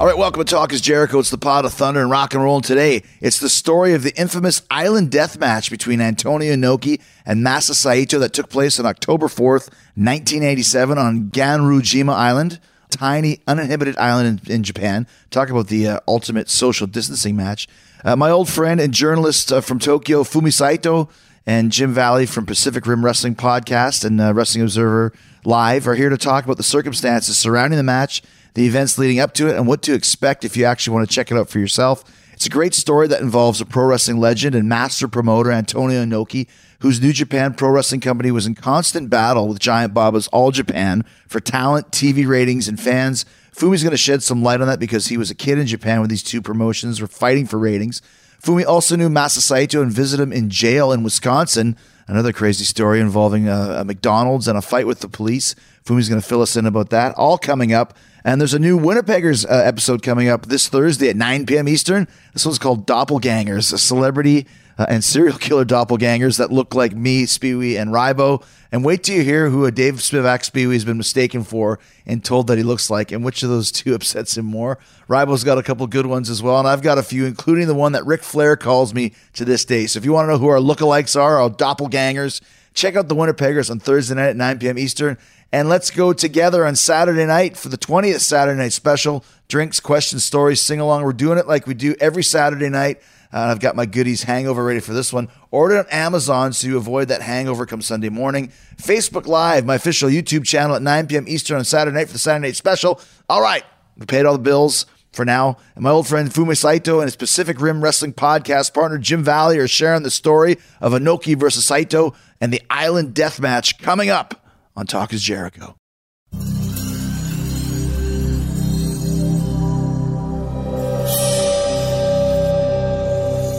All right, welcome to Talk is Jericho. It's the pod of thunder and rock and roll. And today, it's the story of the infamous island death match between Antonio Inoki and Masa Saito that took place on October 4th, 1987 on Ganryujima Island, tiny uninhibited island in, in Japan. Talk about the uh, ultimate social distancing match. Uh, my old friend and journalist uh, from Tokyo, Fumi Saito, and Jim Valley from Pacific Rim Wrestling Podcast and uh, Wrestling Observer Live are here to talk about the circumstances surrounding the match, the events leading up to it, and what to expect if you actually want to check it out for yourself. It's a great story that involves a pro wrestling legend and master promoter Antonio Inoki, whose New Japan Pro Wrestling Company was in constant battle with Giant Baba's All Japan for talent, TV ratings, and fans. Fumi's going to shed some light on that because he was a kid in Japan when these two promotions were fighting for ratings. Fumi also knew Masa Saito and visited him in jail in Wisconsin. Another crazy story involving a, a McDonald's and a fight with the police. Fumi's going to fill us in about that. All coming up. And there's a new Winnipeggers uh, episode coming up this Thursday at 9 p.m. Eastern. This one's called Doppelgangers, a celebrity uh, and serial killer doppelgangers that look like me, Spewy, and Rybo. And wait till you hear who a Dave Spivak Spewy has been mistaken for and told that he looks like, and which of those two upsets him more. Rybo's got a couple good ones as well, and I've got a few, including the one that Ric Flair calls me to this day. So if you want to know who our lookalikes are, our doppelgangers, check out the Winnipeggers on Thursday night at 9 p.m. Eastern. And let's go together on Saturday night for the 20th Saturday night special. Drinks, questions, stories, sing along. We're doing it like we do every Saturday night. Uh, I've got my goodies hangover ready for this one. Order on Amazon so you avoid that hangover come Sunday morning. Facebook Live, my official YouTube channel at 9 p.m. Eastern on Saturday night for the Saturday night special. All right, we paid all the bills for now. And my old friend Fumi Saito and his Pacific Rim Wrestling podcast partner Jim Valley are sharing the story of Inoki versus Saito and the Island Death Match coming up on Talk is Jericho.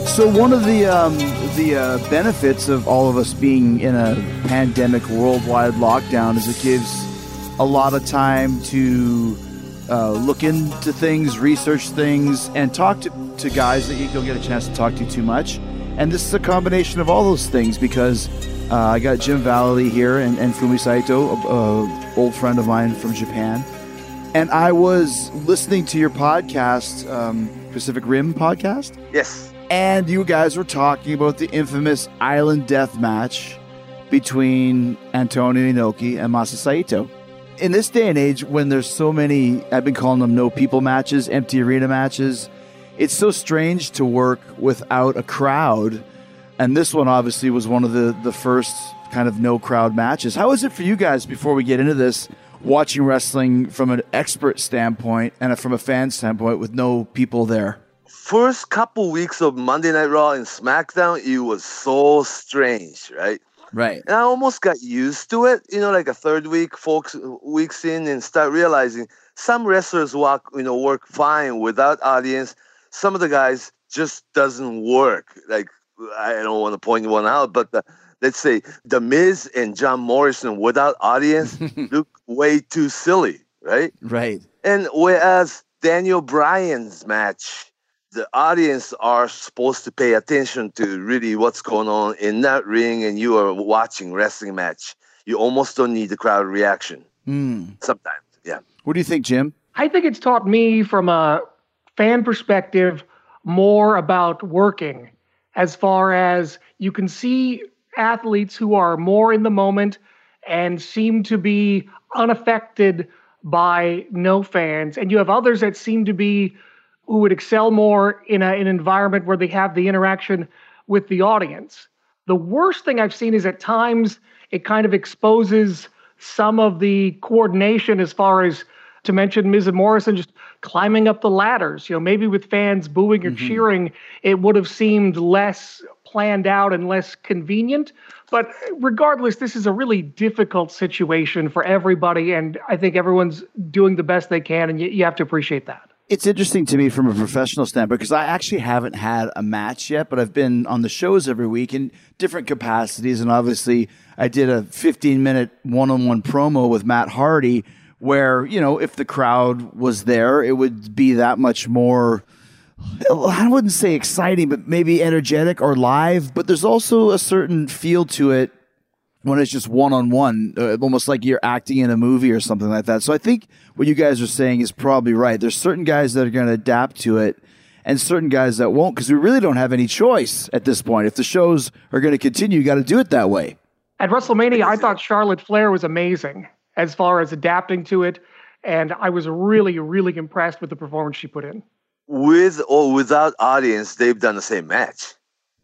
So one of the um, the uh, benefits of all of us being in a pandemic worldwide lockdown is it gives a lot of time to uh, look into things, research things, and talk to, to guys that you don't get a chance to talk to too much. And this is a combination of all those things because uh, I got Jim Valley here and, and Fumi Saito, a, old friend of mine from Japan. And I was listening to your podcast, um, Pacific Rim podcast. Yes. And you guys were talking about the infamous Island Death match between Antonio Inoki and Masa Saito. In this day and age, when there's so many, I've been calling them no people matches, empty arena matches, it's so strange to work without a crowd. And this one obviously was one of the, the first kind of no crowd matches. How is it for you guys before we get into this, watching wrestling from an expert standpoint and from a fan standpoint with no people there? First couple weeks of Monday Night Raw and SmackDown, it was so strange, right? Right. And I almost got used to it, you know, like a third week, folks weeks in, and start realizing some wrestlers walk, you know, work fine without audience. Some of the guys just doesn't work. Like I don't want to point one out, but the, let's say the Miz and John Morrison without audience look way too silly, right? Right. And whereas Daniel Bryan's match, the audience are supposed to pay attention to really what's going on in that ring, and you are watching wrestling match. You almost don't need the crowd reaction Hmm. sometimes. Yeah. What do you think, Jim? I think it's taught me from a fan perspective more about working as far as you can see athletes who are more in the moment and seem to be unaffected by no fans. And you have others that seem to be who would excel more in a, an environment where they have the interaction with the audience. The worst thing i've seen is at times it kind of exposes some of the coordination as far as to mention Miz and Morrison just climbing up the ladders. You know, maybe with fans booing or mm-hmm. cheering, it would have seemed less planned out and less convenient. But regardless, this is a really difficult situation for everybody, and I think everyone's doing the best they can, and you, you have to appreciate that. It's interesting to me from a professional standpoint because I actually haven't had a match yet, but I've been on the shows every week in different capacities. And obviously, I did a 15 minute one on one promo with Matt Hardy where, you know, if the crowd was there, it would be that much more. I wouldn't say exciting, but maybe energetic or live. But there's also a certain feel to it when it's just one on one, almost like you're acting in a movie or something like that. So I think what you guys are saying is probably right. There's certain guys that are going to adapt to it and certain guys that won't because we really don't have any choice at this point. If the shows are going to continue, you got to do it that way. At WrestleMania, I thought Charlotte Flair was amazing as far as adapting to it, and I was really, really impressed with the performance she put in. With or without audience, they've done the same match.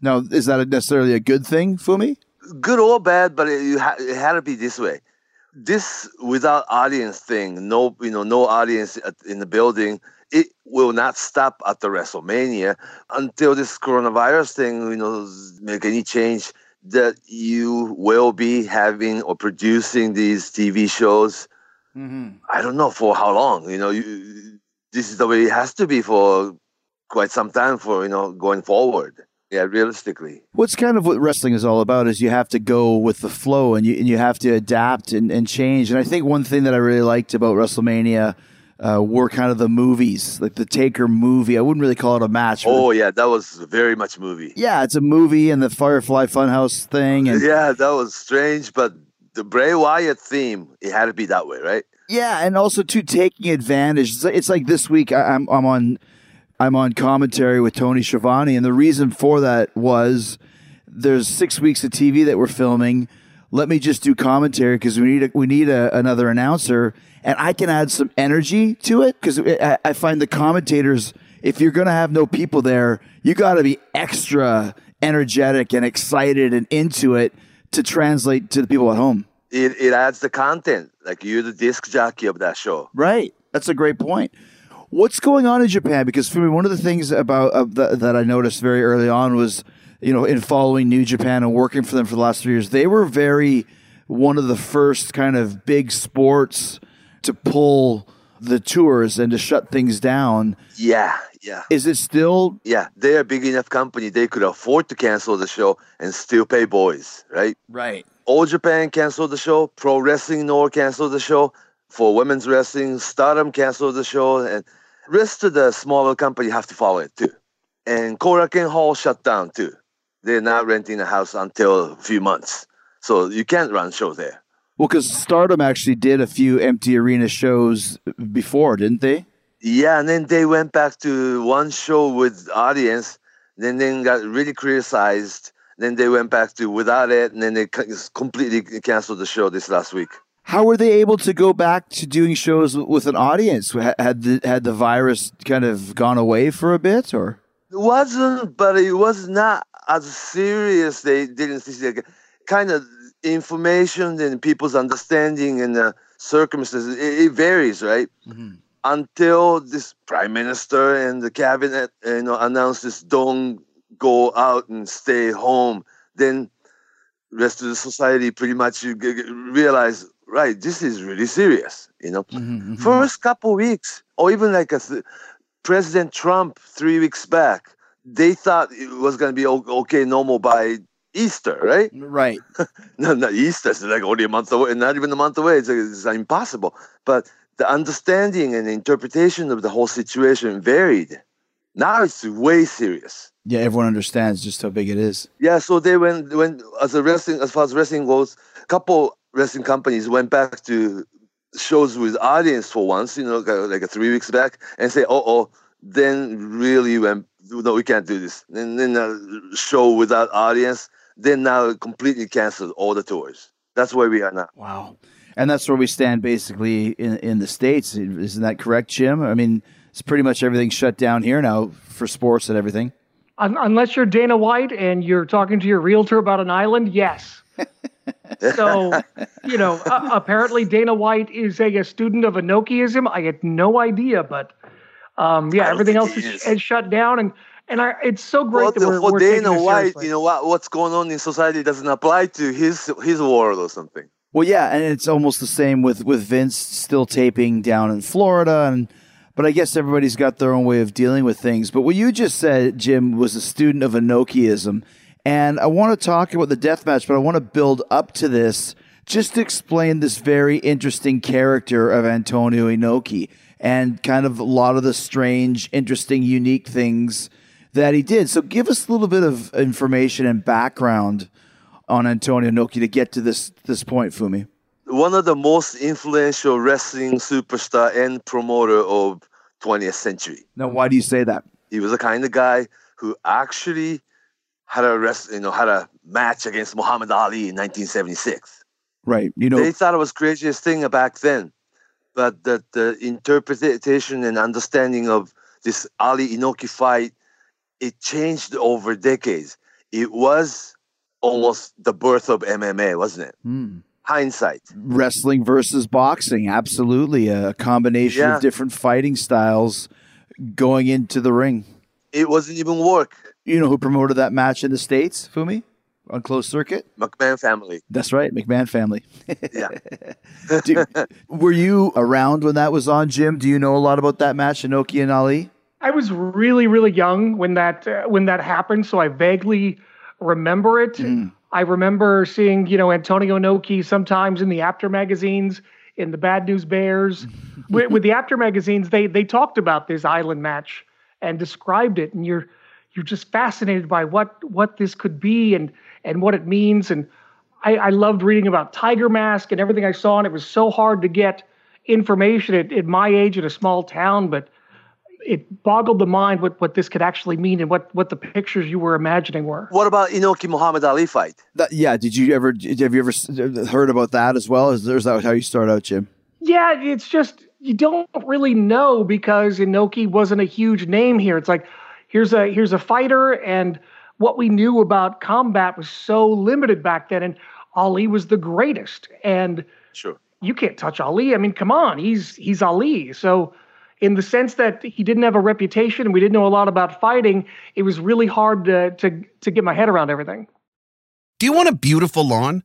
Now, is that necessarily a good thing, for me? Good or bad, but it, it had to be this way. This without audience thing, no, you know, no audience in the building. It will not stop at the WrestleMania until this coronavirus thing, you know, make any change that you will be having or producing these TV shows. Mm-hmm. I don't know for how long. You know, you, this is the way it has to be for quite some time for you know going forward. Yeah, realistically. What's kind of what wrestling is all about is you have to go with the flow and you and you have to adapt and, and change. And I think one thing that I really liked about WrestleMania uh, were kind of the movies, like the Taker movie. I wouldn't really call it a match. Oh yeah, that was very much movie. yeah, it's a movie and the Firefly Funhouse thing, and Yeah, that was strange, but the Bray Wyatt theme, it had to be that way, right? Yeah, and also too taking advantage. It's like, this week I, I'm I'm on I'm on commentary with Tony Schiavone, and the reason for that was there's six weeks of TV that we're filming. Let me just do commentary because we need a, we need a, another announcer, and I can add some energy to it because I, I find the commentators. If you're gonna have no people there, you got to be extra energetic and excited and into it to translate to the people at home. It it adds the content. Like you're the disc jockey of that show. Right. That's a great point. What's going on in Japan? Because for me, one of the things about uh, that, that I noticed very early on was, you know, in following New Japan and working for them for the last three years, they were very one of the first kind of big sports to pull the tours and to shut things down. Yeah, yeah. Is it still? Yeah, they're a big enough company. They could afford to cancel the show and still pay boys, right? Right. All Japan canceled the show. Pro Wrestling NOAH canceled the show. For women's wrestling, Stardom canceled the show, and rest of the smaller company have to follow it too. And Korakuen Hall shut down too. They're not renting a house until a few months, so you can't run show there. Well, because Stardom actually did a few empty arena shows before, didn't they? Yeah, and then they went back to one show with audience, then then got really criticized. Then they went back to without it, and then they completely canceled the show this last week. How were they able to go back to doing shows with an audience? Had the had the virus kind of gone away for a bit, or wasn't, but it was not as serious. They didn't see the kind of information and people's understanding and the circumstances. It, it varies, right? Mm-hmm. Until this prime minister and the cabinet, you know, announced this don't go out and stay home, then rest of the society pretty much you g- g- realize, right, this is really serious. You know, mm-hmm, mm-hmm. first couple weeks, or even like a th- President Trump three weeks back, they thought it was going to be okay, normal by Easter, right? right? No, not Easter. It's like only a month away, not even a month away. It's, it's impossible. But the understanding and interpretation of the whole situation varied. Now it's way serious. Yeah, everyone understands just how big it is. Yeah, so they went when as a wrestling as far as wrestling goes, a couple wrestling companies went back to shows with audience for once, you know, like like three weeks back, and say, "Oh, oh," then really went, "No, we can't do this." And then a uh, show without audience, then now completely canceled all the tours. That's where we are now. Wow. And that's where we stand basically in, in the States. Isn't that correct, Jim? I mean, it's pretty much everything shut down here now for sports and everything. Unless you're Dana White and you're talking to your realtor about an island, yes. so, you know, uh, apparently Dana White is a, a student of Inokiism. I had no idea, but um, yeah, I everything else is, is. is shut down, and and I, it's so great Well, that we're, for we're taking Dana this White, seriously. you know what what's going on in society doesn't apply to his his world or something. Well, yeah, and it's almost the same with with Vince still taping down in Florida, and but I guess everybody's got their own way of dealing with things. But what you just said, Jim, was a student of Inokiism, and I want to talk about the death match, but I want to build up to this just to explain this very interesting character of Antonio Inoki and kind of a lot of the strange, interesting, unique things that he did. So give us a little bit of information and background on Antonio Inoki to get to this this point, Fumi. One of the most influential wrestling superstar and promoter of 20th century. Now, why do you say that? He was the kind of guy who actually had a rest, you know, had a match against Muhammad Ali in 1976. Right. You know, They thought it was craziest thing back then, but the, the interpretation and understanding of this Ali Inoki fight, it changed over decades. It was almost the birth of MMA, wasn't it? Hmm. Hindsight. wrestling versus boxing, absolutely a combination Yeah. of different fighting styles going into the ring. It wasn't even work. You know who promoted that match in the states, Fumi, on closed circuit? McMahon family. That's right, McMahon family. Yeah. Do- were you around when that was on, Jim? Do you know a lot about that match, Inoki and Ali? I was really, really young when that uh, when that happened, so I vaguely remember it. I remember seeing, you know, Antonio Inoki sometimes in the Apter magazines, in the Bad News Bears. with, with the Apter magazines, they they talked about this island match and described it, and you're you're just fascinated by what what this could be and and what it means. And I, I loved reading about Tiger Mask and everything I saw, and it was so hard to get information at, at my age in a small town, but it boggled the mind what, what this could actually mean and what, what the pictures you were imagining were. What about Inoki Muhammad Ali fight? That, yeah. Did you ever? Have you ever heard about that as well? Is, is that how you start out, Jim? Yeah, it's just you don't really know because Inoki wasn't a huge name here. It's like here's a here's a fighter, and what we knew about combat was so limited back then, and Ali was the greatest. And Sure. you can't touch Ali. I mean, come on, he's he's Ali. So, in the sense that he didn't have a reputation and we didn't know a lot about fighting, it was really hard to to to get my head around everything. Do you want a beautiful lawn?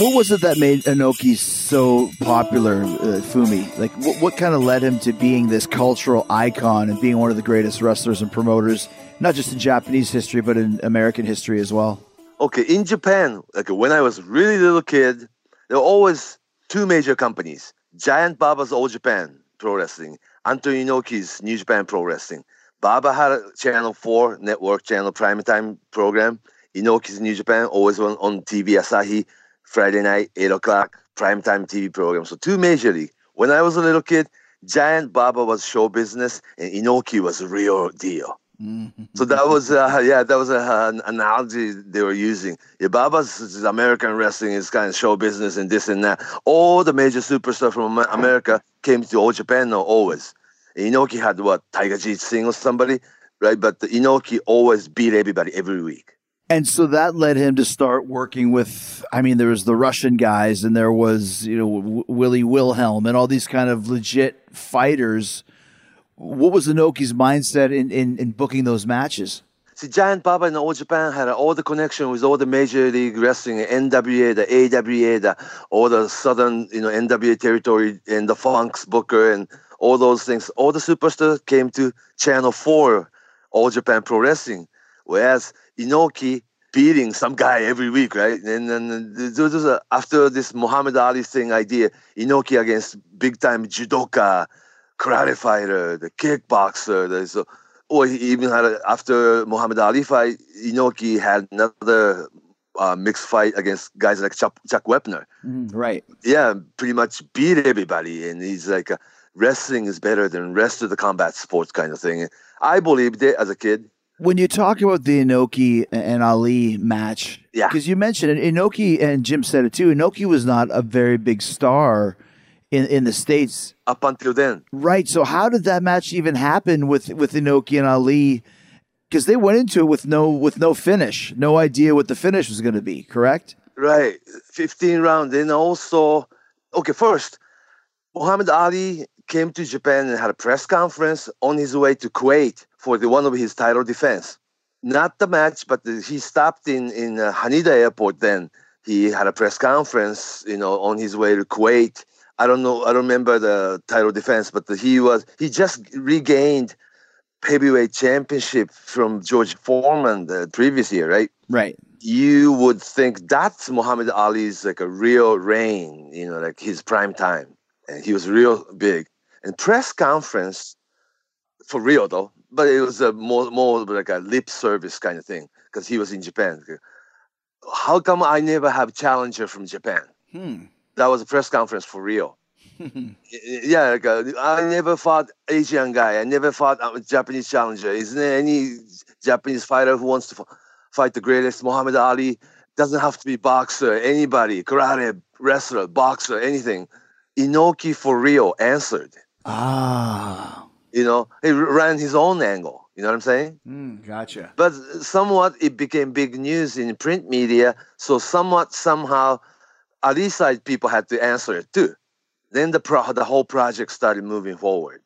What was it that made Inoki so popular, uh, Fumi? Like, what, what kind of led him to being this cultural icon and being one of the greatest wrestlers and promoters, not just in Japanese history, but in American history as well? Okay, in Japan, like when I was really little kid, there were always two major companies: Giant Baba's All Japan Pro Wrestling, Antonio Inoki's New Japan Pro Wrestling. Baba had a Channel Four network channel primetime program. Inoki's New Japan always on, on TV Asahi, Friday night, eight o'clock primetime TV program. So two major league. When I was a little kid, Giant Baba was show business, and Inoki was a real deal. So that was, uh, yeah, that was a, an analogy they were using. Yeah, Baba's is American wrestling is kind of show business and this and that. All the major superstars from America came to All Japan now, always. Inoki had what, Tiger Jeet Singh or somebody, right? But the Inoki always beat everybody every week. And so that led him to start working with. I mean, there was the Russian guys, and there was you know w- Willie Williams, and all these kind of legit fighters. What was Inoki's mindset in, in, in booking those matches? See, Giant Baba in All Japan had all the connection with all the major league wrestling, NWA, the AWA, the all the southern, you know, NWA territory, and the Funks Booker, and all those things. All the superstars came to Channel Four, All Japan Pro Wrestling, whereas Inoki beating some guy every week, right? And then this was a, after this Muhammad Ali thing idea, Inoki against big time judoka, karate fighter, the kickboxer, the so or he even had a, after Muhammad Ali fight, Inoki had another uh, mixed fight against guys like Chuck, Chuck Wepner. Mm, right. Yeah, pretty much beat everybody, and he's like, uh, wrestling is better than rest of the combat sports kind of thing. I believed it as a kid. When you talk about the Inoki and Ali match, Yeah. because you mentioned Inoki and Jim said it too. Inoki was not a very big star in in the states, Up until then, right? So how did that match even happen with with Inoki and Ali? Because they went into it with no with no finish, no idea what the finish was going to be. Correct? right? Fifteen rounds, and also, okay, first, Muhammad Ali came to Japan and had a press conference on his way to Kuwait for the one of his title defense. Not the match, but the, he stopped in in uh, Haneda Airport. Then he had a press conference, you know, on his way to Kuwait. I don't know. I don't remember the title defense, but the, he was he just regained heavyweight championship from George Foreman the previous year, right? Right. you would think that's Muhammad Ali's like a real reign, you know, like his prime time. And he was real big. And press conference, for real though, but it was a more, more like a lip service kind of thing because he was in Japan. How come I never have challenger from Japan? Hmm. That was a press conference for real. Yeah, like uh, I never fought Asian guy. I never fought a Japanese challenger. Isn't there any Japanese fighter who wants to f- fight the greatest Muhammad Ali? Doesn't have to be boxer, anybody, karate, wrestler, boxer, anything. Inoki for real answered. Ah. You know, he ran his own angle. You know what I'm saying? Mm, gotcha. But somewhat it became big news in print media. So somewhat somehow Ali side people had to answer it too. Then the pro- the whole project started moving forward.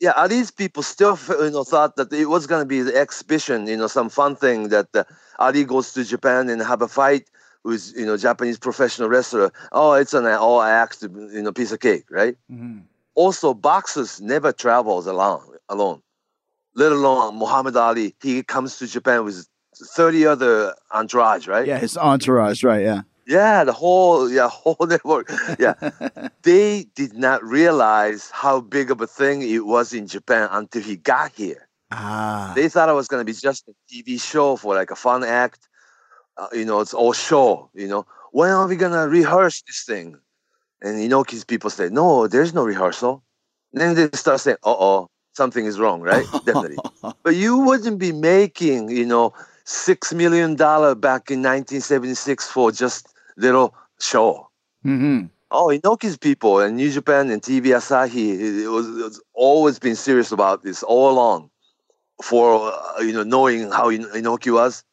Yeah, Ali's people still you know thought that it was going to be the exhibition, you know, some fun thing that uh, Ali goes to Japan and have a fight with you know Japanese professional wrestler. Oh, it's an all act, you know, piece of cake, right? Mhm. Also, boxers never travels alone. Alone, let alone Muhammad Ali. He comes to Japan with thirty other entourage, right? Yeah, his entourage, right? Yeah. Yeah, the whole yeah whole network. Yeah, they did not realize how big of a thing it was in Japan until he got here. Ah. They thought it was gonna be just a TV show for like a fun act. Uh, you know, it's all show. You know, when are we gonna rehearse this thing? And Inoki's people say, no, there's no rehearsal. And then they start saying, uh oh, something is wrong, right? Definitely. But you wouldn't be making, you know, six million dollar back in 1976 for just little show. hmm Oh, Inoki's people and New Japan and TV Asahi, it was, always been serious about this all along. For uh, you know, knowing how In- Inoki was,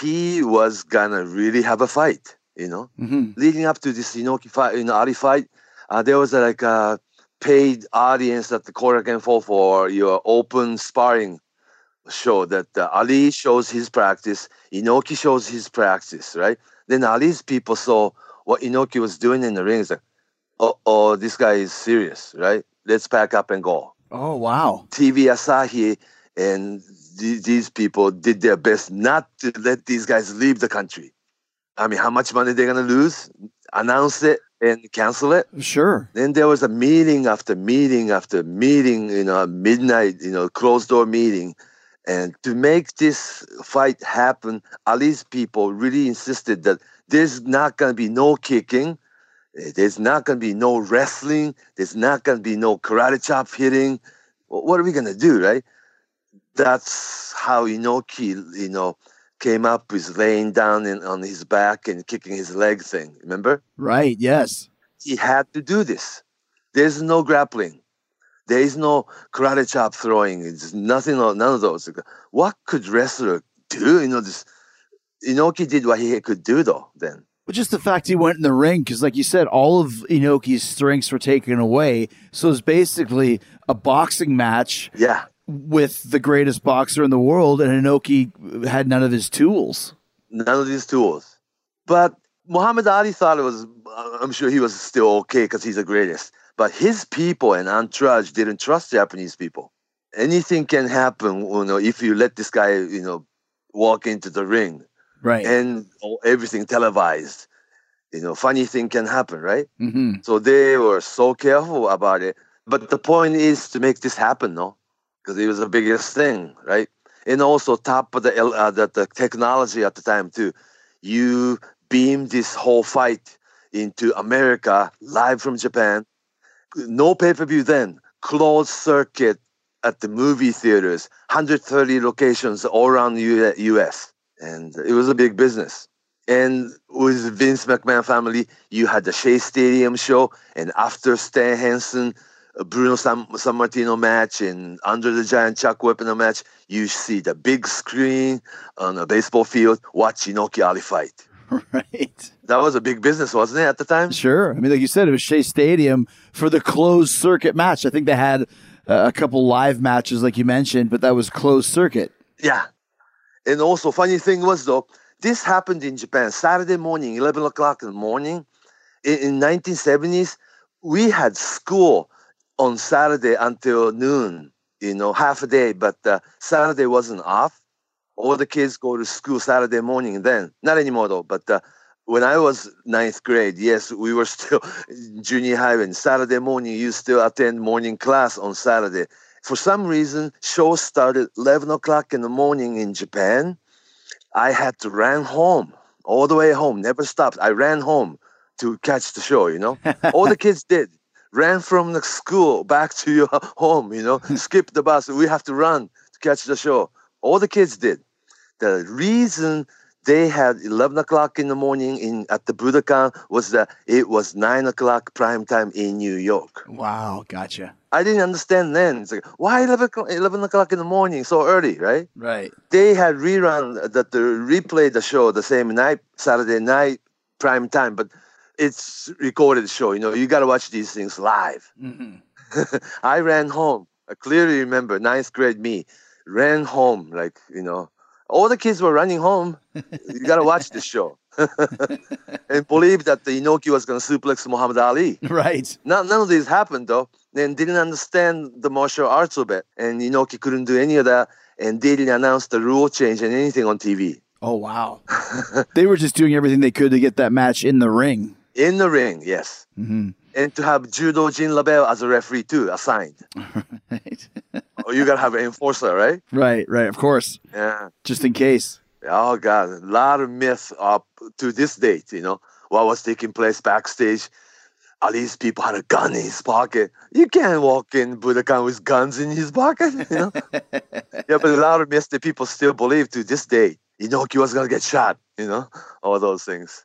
he was gonna really have a fight. You know, hmm leading up to this Inoki fight, you know, Ali fight, uh, there was uh, like a paid audience at the Korakuen Hall for your open sparring show that uh, Ali shows his practice, Inoki shows his practice, right? Then Ali's people saw what Inoki was doing in the ring. It's like, oh, oh, this guy is serious, right? Let's pack up and go. Oh wow. TV Asahi and th- these people did their best not to let these guys leave the country. I mean, how much money they're gonna lose? Announce it and cancel it. Sure. Then there was a meeting after meeting after meeting, you know, a midnight, you know, closed door meeting. And to make this fight happen, Ali's people really insisted that there's not going to be no kicking, eh, there's not going to be no wrestling, there's not going to be no karate chop hitting. What are we going to do, right? That's how Inoki, you know, came up with laying down in, on his back and kicking his leg thing. Remember? Right. Yes. he had to do this. There's no grappling. There is no karate chop throwing. It's nothing, none of those. What could wrestler do? You know, this Inoki did what he could do though. Then But just the fact he went in the ring, because like you said, all of Inoki's strengths were taken away. So it's basically a boxing match yeah, with the greatest boxer in the world, and Inoki had none of his tools. None of these tools. But Muhammad Ali thought it was, I'm sure he was still okay because he's the greatest. But his people and entourage didn't trust Japanese people. Anything can happen, you know, if you let this guy, you know, walk into the ring Right. and everything televised. You know, funny thing can happen, right? hmm So they were so careful about it. But the point is to make this happen, no? Because it was the biggest thing, right? And also top of the, uh, the the technology at the time too. You beam this whole fight into America live from Japan. No pay per view then. Closed circuit at the movie theaters. 130 locations all around the U.S. And it was a big business. And with Vince McMahon family, you had the Shea Stadium show, and after Stan Hansen, uh, Bruno San, San Martino match, and Andre the Giant Chuck Wepner match, you see the big screen on a baseball field, watch Inoki Ali fight. Right. That was a big business, wasn't it, at the time? Sure. I mean, like you said, it was Shea Stadium for the closed circuit match. I think they had uh, a couple live matches, like you mentioned, but that was closed circuit. Yeah. And also, funny thing was though, this happened in Japan Saturday morning, 11 o'clock in the morning. In, in 1970s, we had school on Saturday until noon, you know, half a day, but uh, Saturday wasn't off. All the kids go to school Saturday morning then. Not anymore though, but uh, when I was ninth grade, yes, we were still junior high and Saturday morning, you still attend morning class on Saturday. For some reason, show started 11 o'clock in the morning in Japan. I had to run home all the way home, never stopped. I ran home to catch the show, you know. all the kids did. Ran from the school back to your home, you know, skip the bus. We have to run to catch the show. All the kids did. The reason they had 11 o'clock in the morning in at the Budokan was that it was 9 o'clock prime time in New York. Wow. Gotcha. I didn't understand then. It's like, why 11, o'clock- 11 o'clock in the morning so early, right? Right. They had rerun that the replay the show the same night, Saturday night, prime time, but it's recorded show. You know, you got to watch these things live. hmm I ran home. I clearly remember ninth grade me ran home like you know all the kids were running home. you got to watch this show and believe that the Inoki was going to suplex Muhammad Ali. Right. None, none of these happened though. Then didn't understand the martial arts of it, and Inoki couldn't do any of that, and they didn't announce the rule change and anything on TV. Oh, wow. they were just doing everything they could to get that match in the ring. In the ring, yes, hmm and to have Judo Gene LeBell as a referee too, assigned. Right. oh, you gotta have an enforcer, right? right. Right. Of course. Yeah. Just in case. Oh God, a lot of myth up to this date. You know what was taking place backstage. Ali's people had a gun in his pocket. You can't walk in Budokan with guns in his pocket. You know. yeah, but a lot of myths that people still believe to this day. Inoki was gonna get shot. You know, all those things.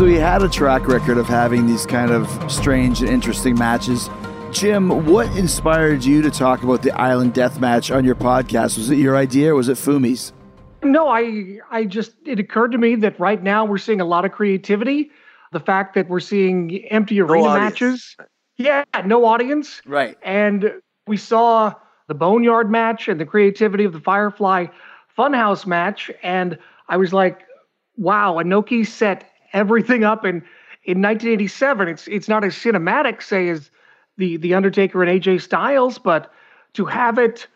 So he had a track record of having these kind of strange and interesting matches. Jim, what inspired you to talk about the Island Death Match on your podcast? Was it your idea or was it Fumi's? No, I I just it occurred to me that right now we're seeing a lot of creativity. The fact that we're seeing empty arena audience. matches. Yeah, no audience. Right. And we saw the Boneyard match and the creativity of the Firefly Funhouse match. And I was like, wow, Inoki set everything up in, in 1987. It's it's not as cinematic, say, as the, the Undertaker and AJ Styles, but to have it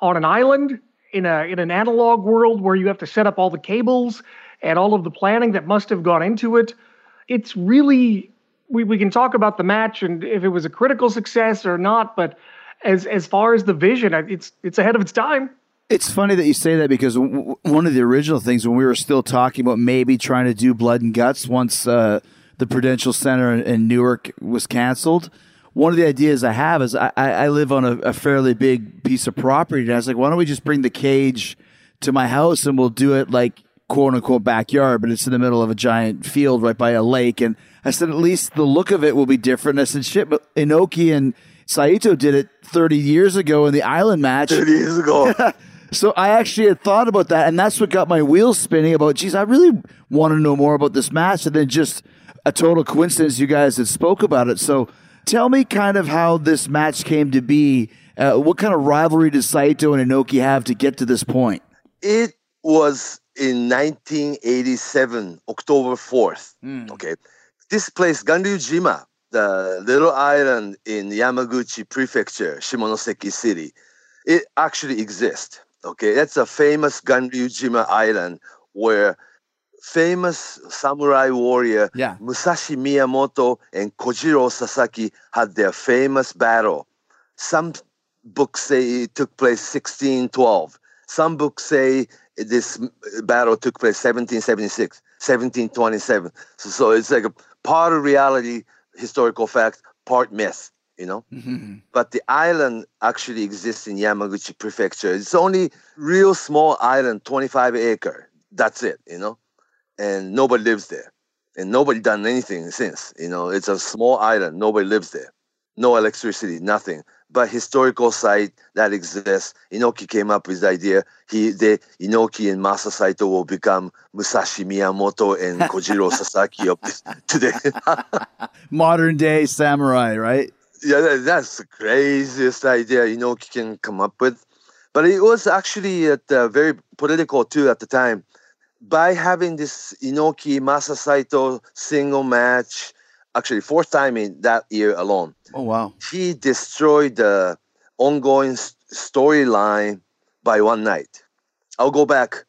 on an island in a in an analog world where you have to set up all the cables and all of the planning that must have gone into it, it's really we, we can talk about the match and if it was a critical success or not, but as as far as the vision, it's it's ahead of its time. It's funny that you say that because w- one of the original things when we were still talking about maybe trying to do Blood and Guts once uh, the Prudential Center in, in Newark was canceled, one of the ideas I have is I, I I live on a, a fairly big piece of property, and I was like, why don't we just bring the cage to my house and we'll do it like quote unquote backyard, but it's in the middle of a giant field right by a lake. And I said, at least the look of it will be different. And I said, shit, but Inoki and Saito did it 30 years ago in the island match. 30 years ago. So I actually had thought about that, and that's what got my wheels spinning about, geez, I really want to know more about this match, and then just a total coincidence you guys had spoke about it. So tell me kind of how this match came to be. Uh, what kind of rivalry does Saito and Inoki have to get to this point? it was in 1987, October 4th. Okay. This place, Ganryujima, the little island in Yamaguchi Prefecture, Shimonoseki City, it actually exists. Okay. That's a famous Ganryujima island where famous samurai warrior Yeah. Musashi Miyamoto and Kojiro Sasaki had their famous battle. Some books say it took place 1612. Some books say this battle took place 1776, 1727. So, so it's like a part of reality, historical fact, part myth, you know? Mm-hmm. But the island actually exists in Yamaguchi Prefecture. It's only real small island, 25 acre. That's it, you know? And nobody lives there. And nobody done anything since, you know? It's a small island. Nobody lives there. No electricity, nothing. But historical site that exists. Inoki came up with the idea. He, the Inoki and Masa Saito will become Musashi Miyamoto and Kojiro Sasaki of this today. Modern day samurai, right? Yeah, that, that's the craziest idea Inoki can come up with. But it was actually at, uh, very political too at the time. By having this Inoki Masa Saito single match, actually fourth time in that year alone, Oh, wow. he destroyed the ongoing storyline by one night. I'll go back.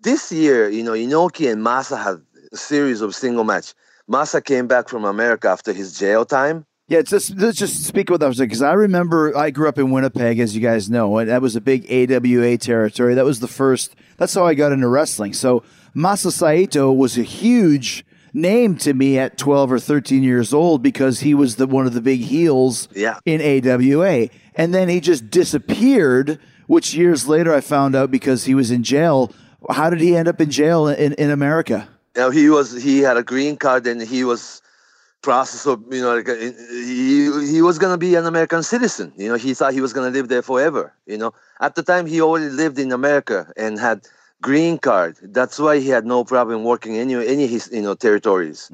This year, you know, Inoki and Masa had a series of single match. Masa came back from America after his jail time. Yeah, it's just, let's just speak about that because I remember I grew up in Winnipeg, as you guys know, and that was a big AWA territory. That was the first. That's how I got into wrestling. So Masa Saito was a huge name to me at 12 or 13 years old because he was the one of the big heels Yeah. in AWA, and then he just disappeared. Which years later I found out because he was in jail. How did he end up in jail in, in America? Now he was he had a green card and he was process of you know like uh, he he was gonna be an American citizen. You know he thought he was gonna live there forever. You know at the time he already lived in America and had green card. That's why he had no problem working any any his you know territories.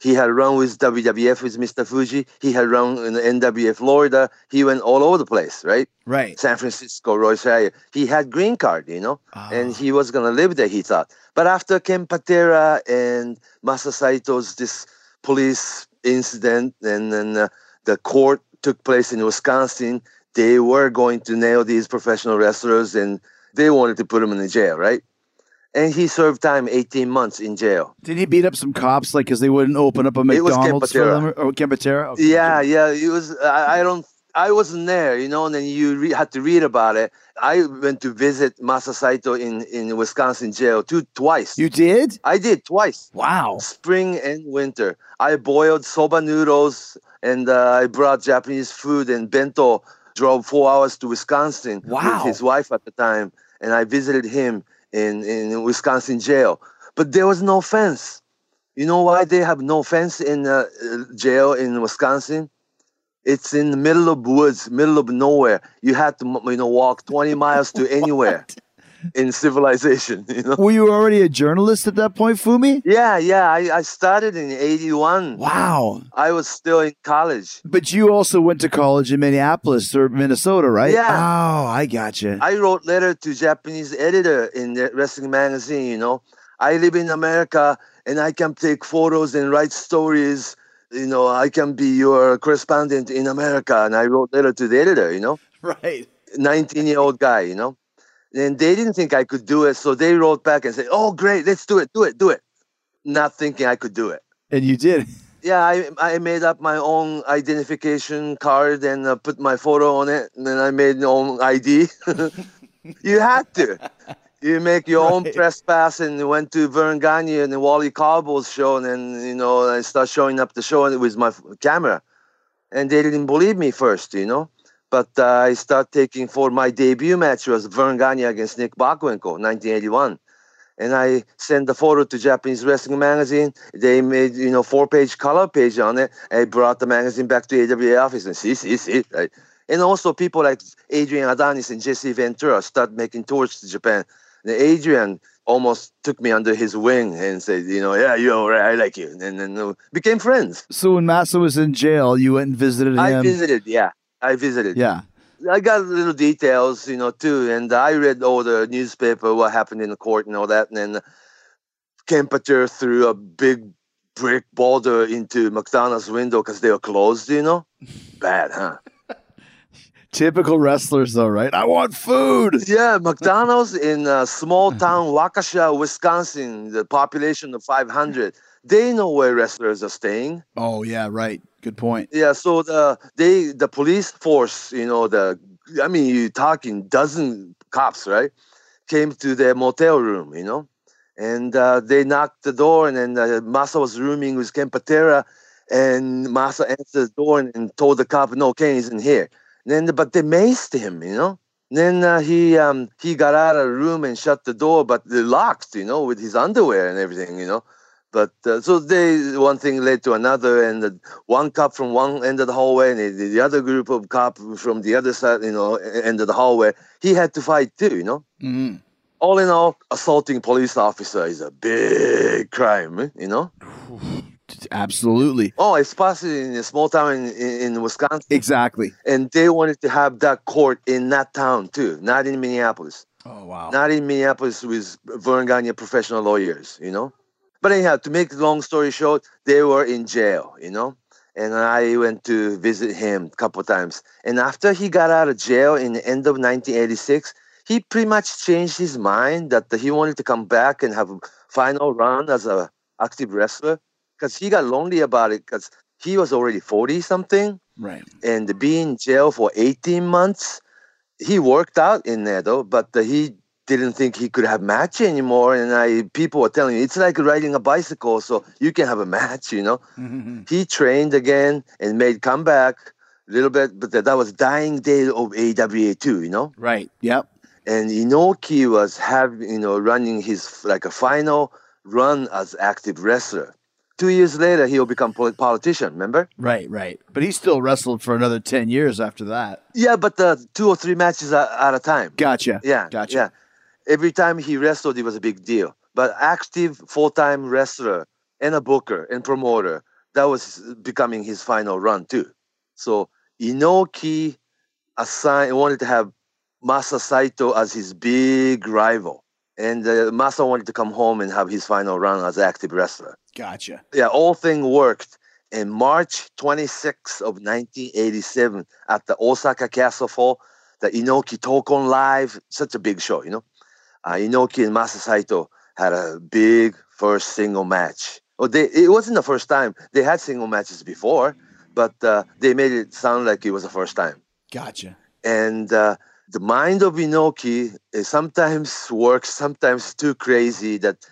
He had run with WWF with Mr. Fuji. He had run in the NWA Florida. He went all over the place, right? Right. San Francisco, Roy Shire. He had green card, you know, and he was gonna live there. He thought, but after Ken Patera and Masa Saito's this police incident, and then uh, the court took place in Wisconsin, they were going to nail these professional wrestlers, and they wanted to put him in the jail, right? And he served time 18 months in jail. Did he beat up some cops like because they wouldn't open up a McDonald's for them? Or, oh, Ken Patera? Okay. Yeah, yeah. It was. I, I don't. I wasn't there, you know. And then you re- had to read about it. I went to visit Masa Saito in in Wisconsin jail two twice. You did? I did twice, Wow. spring and winter. I boiled soba noodles and uh, I brought Japanese food and bento. Drove four hours to Wisconsin Wow. with his wife at the time, and I visited him in in Wisconsin jail. But there was no fence. You know why they have no fence in uh, uh, jail in Wisconsin? It's in the middle of woods, middle of nowhere. You had to, you know, walk 20 miles to anywhere in civilization. You know. Were you already a journalist at that point, Fumi? Yeah, yeah. I, I started in '81. Wow. I was still in college. But you also went to college in Minneapolis or Minnesota, right? Yeah. Oh, I gotcha. I wrote letter to Japanese editor in the wrestling magazine. You know, I live in America and I can take photos and write stories. You know, I can be your correspondent in America. And I wrote letter to the editor. You know. right. 19 year old guy, you know. And they didn't think I could do it, so they wrote back and said, "Oh, great, let's do it, do it, do it." Not thinking I could do it. And you did. Yeah, I I made up my own identification card and uh, put my photo on it, and then I made my own ID. you had to. You make your own press pass and went to Vern Gagne and the Wally Karbo's show, and then you know I start showing up the show and it was my camera. and they didn't believe me first, you know. But uh, I start taking for my debut match was Vern Gagne against Nick Bockwinkel, 1981. And I sent the photo to Japanese Wrestling Magazine. They made, you know, four-page color page on it. I brought the magazine back to AWA office and see, see, see. Right? And also people like Adrian Adonis and Jesse Ventura start making tours to Japan. And Adrian almost took me under his wing and said, you know, yeah, you're all right. I like you. And then uh, became friends. So when Massa was in jail, you went and visited him. I visited, yeah. I visited. yeah. I got little details, you know, too. And I read all the newspaper, what happened in the court and all that. And then Ken Patera threw a big brick boulder into McDonald's window because they were closed, you know? Bad, huh? Typical wrestlers, though, right? I want food. Yeah, McDonald's in a small town, Waukesha, Wisconsin, the population of 500. They know where wrestlers are staying. Oh yeah, right. Good point. Yeah, so the they the police force, you know, the I mean, you talking dozen cops, right? Came to their motel room, you know, and uh, they knocked the door, and then uh, Masa was rooming with Ken Patera, and Masa answered the door and, and told the cop, "No, Ken isn't here." Then, but they maced him, you know. then uh, he um, he got out of the room and shut the door, but they locked, you know, with his underwear and everything, you know. But uh, so they one thing led to another, and the, one cop from one end of the hallway, and the, the other group of cop from the other side, you know, end of the hallway. He had to fight too, you know. hmm All in all, assaulting police officer is a big crime, eh, you know. Absolutely. Oh, especially in a small town in, in, in Wisconsin, Exactly. and they wanted to have that court in that town too, not in Minneapolis. Oh wow. not in Minneapolis with Verne Gagne professional lawyers, you know. But anyhow, to make the long story short, they were in jail, you know. And I went to visit him a couple times. And after he got out of jail in the end of 1986, he pretty much changed his mind that he wanted to come back and have a final run as a active wrestler because he got lonely about it because he was already 40 something Right. and being in jail for 18 months he worked out in there though but he didn't think he could have match anymore and i people were telling me it's like riding a bicycle so you can have a match you know mm-hmm. he trained again and made comeback a little bit but that, that was dying day of awa too you know Right. Yep. and inoki was having you know running his like a final run as active wrestler two years later he'll become pol- politician remember Right. Right. But he still wrestled for another ten years after that. yeah but the two or three matches at, at a time Gotcha. Yeah, Gotcha. Yeah, every time he wrestled, it was a big deal. But active full-time wrestler and a booker and promoter, that was becoming his final run too. So Inoki assigned wanted to have Masa Saito as his big rival, and uh, Masa wanted to come home and have his final run as active wrestler Gotcha. yeah, all thing worked. In March 26 of 1987 at the Osaka Castle Hall, the Inoki Tokon Live, such a big show, you know. Uh, Inoki and Masa Saito had a big first single match. Oh, they, it wasn't the first time. They had single matches before, but uh, they made it sound like it was the first time. Gotcha. And uh, the mind of Inoki sometimes works, sometimes too crazy that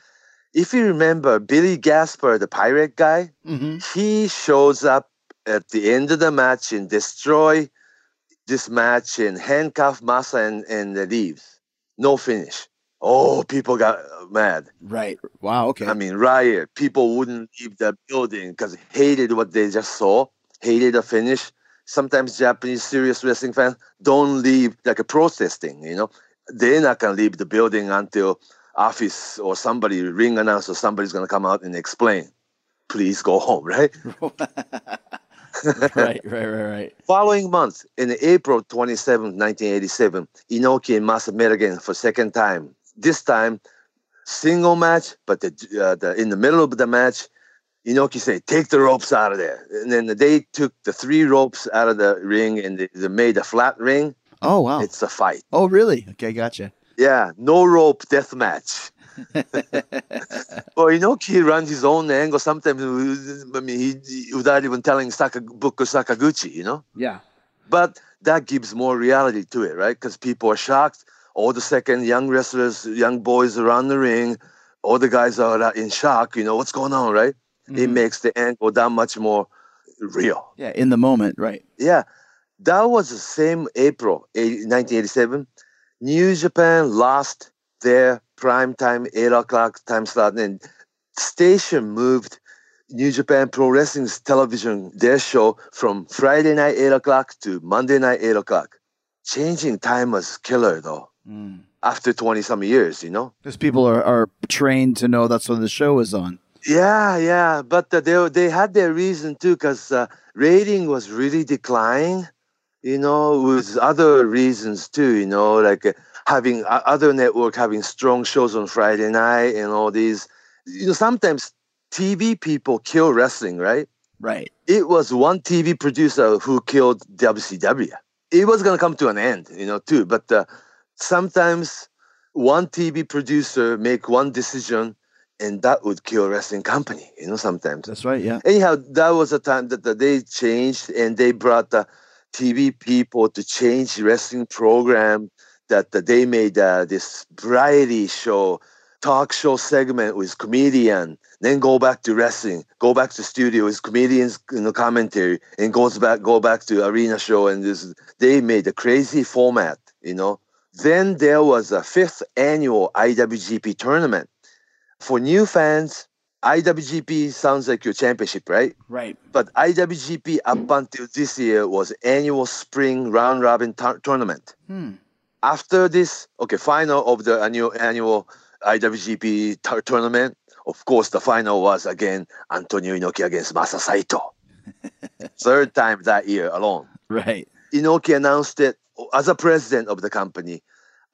if you remember Billy Gasper, the pirate guy, Mm-hmm. he shows up at the end of the match and destroy this match and handcuff Masa and, and leaves. No finish. Oh, people got mad. Right. Wow. Okay. I mean, riot. People wouldn't leave the building because hated what they just saw, hated the finish. Sometimes Japanese serious wrestling fans don't leave like a protesting, you know. They're not to leave the building until office or somebody, ring announcer, or somebody's to come out and explain. Please go home, right? right. Right. Right. Right. Following month, in April 27, 1987, Inoki and Masa met again for second time. This time, single match, but the, uh, the in the middle of the match, Inoki said, "Take the ropes out of there." And then they took the three ropes out of the ring and they, they made a flat ring. Oh wow. It's a fight. oh really? Okay. Gotcha. Yeah, no rope death match. well, Inoki runs his own angle sometimes. I mean, he, without even telling Saka, Sakaguchi, you know. Yeah. But that gives more reality to it, right? Because people are shocked. All the second young wrestlers, young boys around the ring, all the guys are in shock. You know what's going on, right? It mm-hmm. makes the angle that much more real. Yeah, in the moment, right? Yeah, that was the same April 1987. New Japan lost their prime time, 8 o'clock time slot, and station moved New Japan Pro Wrestling's television, their show, from Friday night, 8 o'clock to Monday night, 8 o'clock. Changing time was killer, though, mm. after 20 some years, you know? Because people are, are trained to know that's when the show is on. Yeah, yeah, but uh, they they had their reason too, because uh, rating was really declining. You know, with other reasons too. You know, like uh, having uh, other network having strong shows on Friday night and all these. You know, sometimes TV people kill wrestling, right? Right. It was one TV producer who killed WCW. It was gonna come to an end, you know, too. But uh, sometimes one TV producer make one decision, and that would kill wrestling company. You know, sometimes. That's right. Yeah. Anyhow, that was a time that, that they changed, and they brought the TV people to change wrestling program. That, that they made uh, this variety show, talk show segment with comedian, then go back to wrestling, go back to studio with comedians, you know, commentary, and goes back, go back to arena show, and this. They made a crazy format, you know. Then there was a fifth annual IWGP tournament. For new fans, IWGP sounds like your championship, right? Right. But IWGP up until this year was annual spring round robin tou- tournament. Hmm. After this, okay, final of the annual annual IWGP tou- tournament. Of course, the final was again Antonio Inoki against Masa Saito. Third time that year alone. Right. Inoki announced it as a president of the company.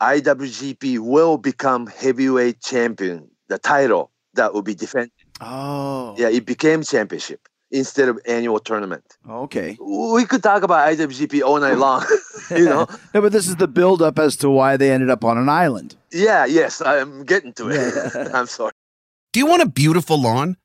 IWGP will become heavyweight champion. The title that will be defended. Oh. Yeah, it became championship instead of annual tournament. Okay. We could talk about IWGP all night long, you know. No, but this is the build up as to why they ended up on an island. Yeah, yes, I'm getting to it. I'm sorry. Do you want a beautiful lawn?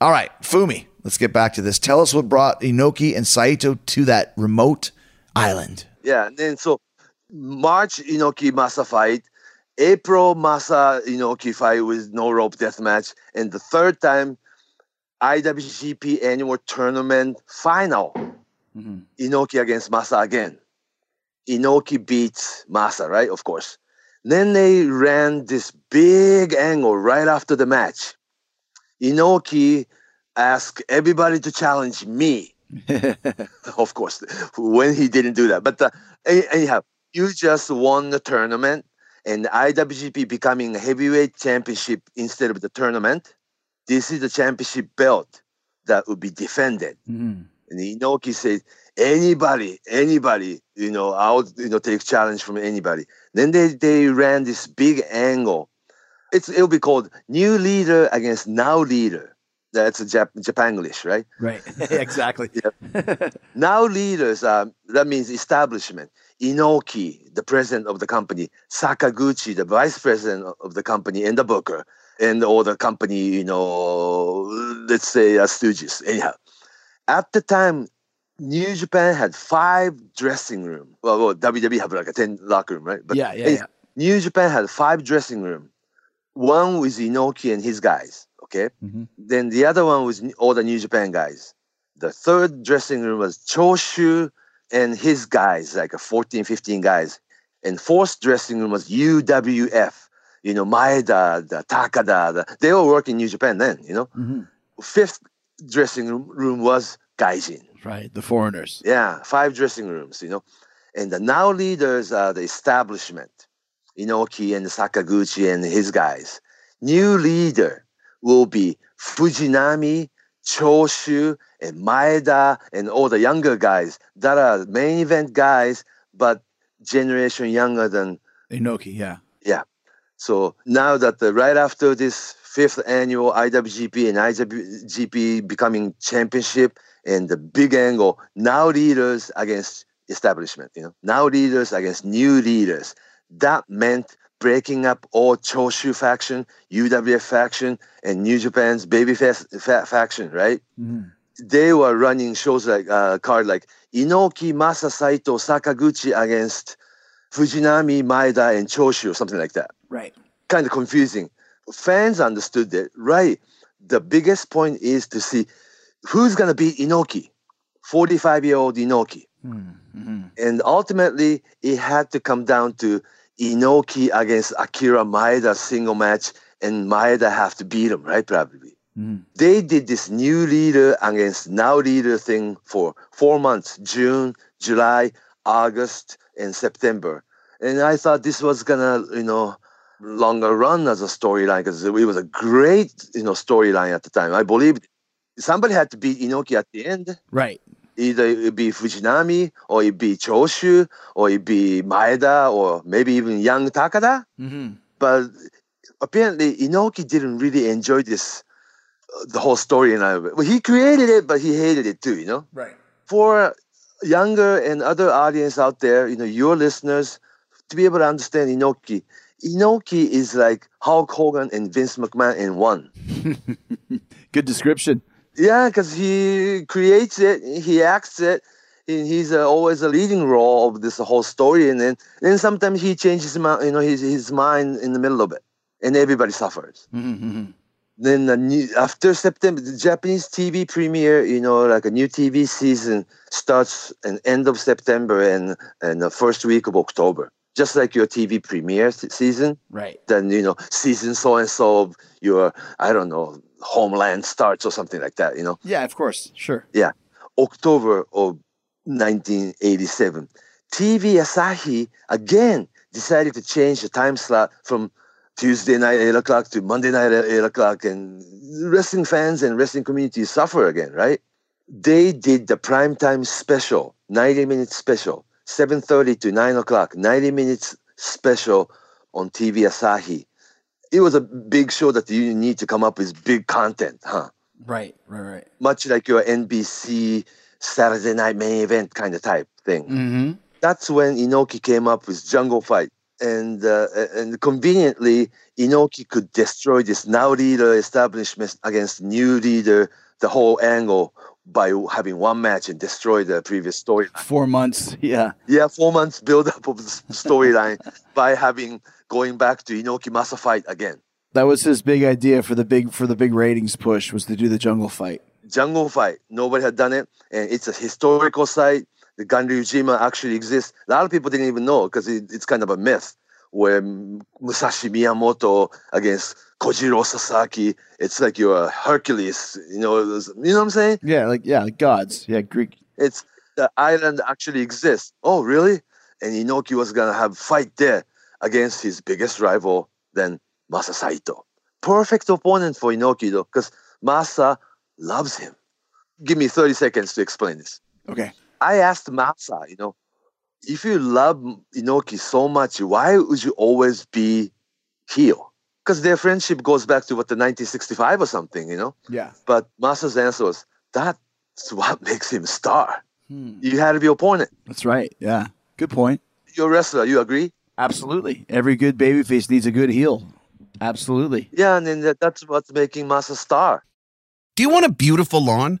All right, Fumi, let's get back to this. Tell us what brought Inoki and Saito to that remote island. Yeah, and then so March Inoki Masa fight, April Masa Inoki fight with no rope death match, and the third time IWGP annual tournament final, mm-hmm. Inoki against Masa again. Inoki beats Masa, right? Of course. Then they ran this big angle right after the match. Inoki asked everybody to challenge me. of course, when he didn't do that. But uh, anyhow, you just won the tournament, and IWGP becoming a heavyweight championship instead of the tournament. This is the championship belt that will be defended. And Inoki said, anybody, anybody, you know, I'll you know take challenge from anybody. Then they they ran this big angle. It's it'll be called new leader against now leader. That's a Jap- Japanglish, right? Right. exactly. Now leaders, um, that means establishment. Inoki, the president of the company, Sakaguchi, the vice president of the company, and the booker, and all the company, you know, let's say uh, stooges. Anyhow, at the time, New Japan had five dressing room. Well, well, WWE have like a ten locker room, right? But Yeah, yeah, anyhow, New Japan had five dressing room. One was Inoki and his guys. Okay, mm-hmm. then the other one was all the New Japan guys. The third dressing room was Choshu and his guys, like a 14, 15 guys. And fourth dressing room was UWF. You know, Maeda, the Takada, the, they all work in New Japan then, you know. Mm-hmm. Fifth dressing room, room was Gaijin. Right. The foreigners. Yeah, five dressing rooms, you know. And the now leaders are the establishment, Inoki and Sakaguchi and his guys. New leader will be Fujinami, Choshu, and Maeda, and all the younger guys that are main event guys, but generation younger than Inoki, yeah. yeah. So now that the, right after this fifth annual IWGP and IWGP becoming championship, and the big angle. Now leaders against establishment. You know, now leaders against new leaders. That meant breaking up all Choshu faction, UWF faction, and New Japan's babyface fa- faction. Right? They were running shows like uh, card like Inoki, Masa Saito, Sakaguchi against Fujinami, Maeda, and Choshu, or something like that Right. kind of confusing. Fans understood it, right? The biggest point is to see who's going to beat Inoki, 45 year old Inoki. Mm-hmm. And ultimately, it had to come down to Inoki against Akira Maeda single match, and Maeda have to beat him, right? Probably. Mm-hmm. They did this new leader against now leader thing for four months June, July, August, and September. And I thought this was gonna, you know, longer run as a storyline because it was a great, you know, storyline at the time. I believe somebody had to beat Inoki at the end. Right. Either it be Fujinami, or it be Choshu, or it be Maeda, or maybe even young Takada. Mm-hmm. But apparently, Inoki didn't really enjoy this, uh, the whole storyline of it. Well, he created it, but he hated it too, you know? Right. For younger and other audience out there, you know, your listeners, to be able to understand Inoki, Inoki is like Hulk Hogan and Vince McMahon in one. Good description. Yeah, because he creates it, he acts it, and he's uh, always a leading role of this whole story. And then, then sometimes he changes, his mi- you know, his, his mind in the middle of it, and everybody suffers. Then the new, after September, the Japanese TV premiere, you know, like a new TV season starts at end of September and and the first week of October, just like your TV premiere season Right. then you know season so and so of your I don't know Homeland starts or something like that. You know, Yeah, of course. Sure. yeah, October of 1987. TV Asahi again decided to change the time slot from Tuesday night eight o'clock to Monday night at eight o'clock, and wrestling fans and wrestling community suffer again, right? They did the primetime special, 90 minutes special, 7:30 to 9 o'clock, 90 minutes special on TV Asahi. It was a big show that you need to come up with big content, huh? Right. Right. Right. Much like your NBC Saturday night main event kind of type thing. Mm-hmm. That's when Inoki came up with Jungle Fight. And uh, and conveniently, Inoki could destroy this now leader establishment against new leader, the whole angle by having one match and destroy the previous storyline. Four months. Yeah. Yeah, four months build up of the storyline by having going back to Inoki Masa fight again. That was his big idea for the big for the big ratings push was to do the jungle fight. Jungle fight. Nobody had done it, and it's a historical site. The Ganryujima actually exists. A lot of people didn't even know because it, it's kind of a myth where Musashi Miyamoto against Kojiro Sasaki. It's like you're a Hercules. You know, was- you know what I'm saying? Yeah, like yeah, like gods. Yeah, Greek. It's the island actually exists. Oh, really? And Inoki was gonna have fight there against his biggest rival, then Masa Saito. Perfect opponent for Inoki though, because Masa loves him. Give me 30 seconds to explain this. Okay. I asked Masa, you know, if you love Inoki so much, why would you always be heel? Because their friendship goes back to what the 1965 or something, you know. Yeah. But Masa's answer was, "That's what makes him a star. Hmm. You had to be opponent. That's right. Yeah. Good point. You're a wrestler. You agree? Absolutely. Every good babyface needs a good heel. Absolutely. Yeah, and then that's what's making Masa star. Do you want a beautiful lawn?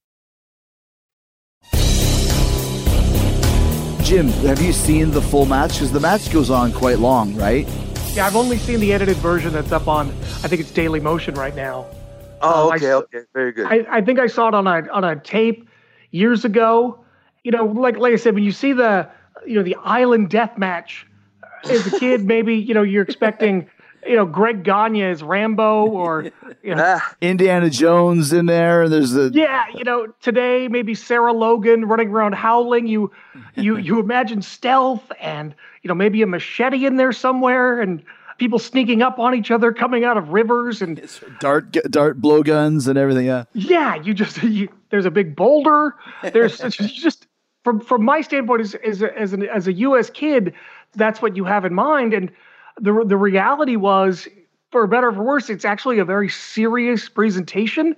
Jim, have you seen the full match? Because the match goes on quite long, right? Yeah, I've only seen the edited version that's up on. I think it's Daily Motion right now. Oh, Um, I okay, okay, very good. I, I think I saw it on a on a tape years ago. You know, like like I said, when you see the you know the island death match as a kid, maybe you know you're expecting you know Greg Gagne as Rambo or you know, Indiana Jones in there, and there's the yeah, you know today maybe Sarah Logan running around howling. You you you imagine stealth and you know maybe a machete in there somewhere and people sneaking up on each other coming out of rivers and dart dart blowguns and everything. Yeah, yeah, you just you, there's a big boulder. There's just from from my standpoint as as as, an, as a U.S. kid, that's what you have in mind. And the the reality was, for better or for worse, it's actually a very serious presentation,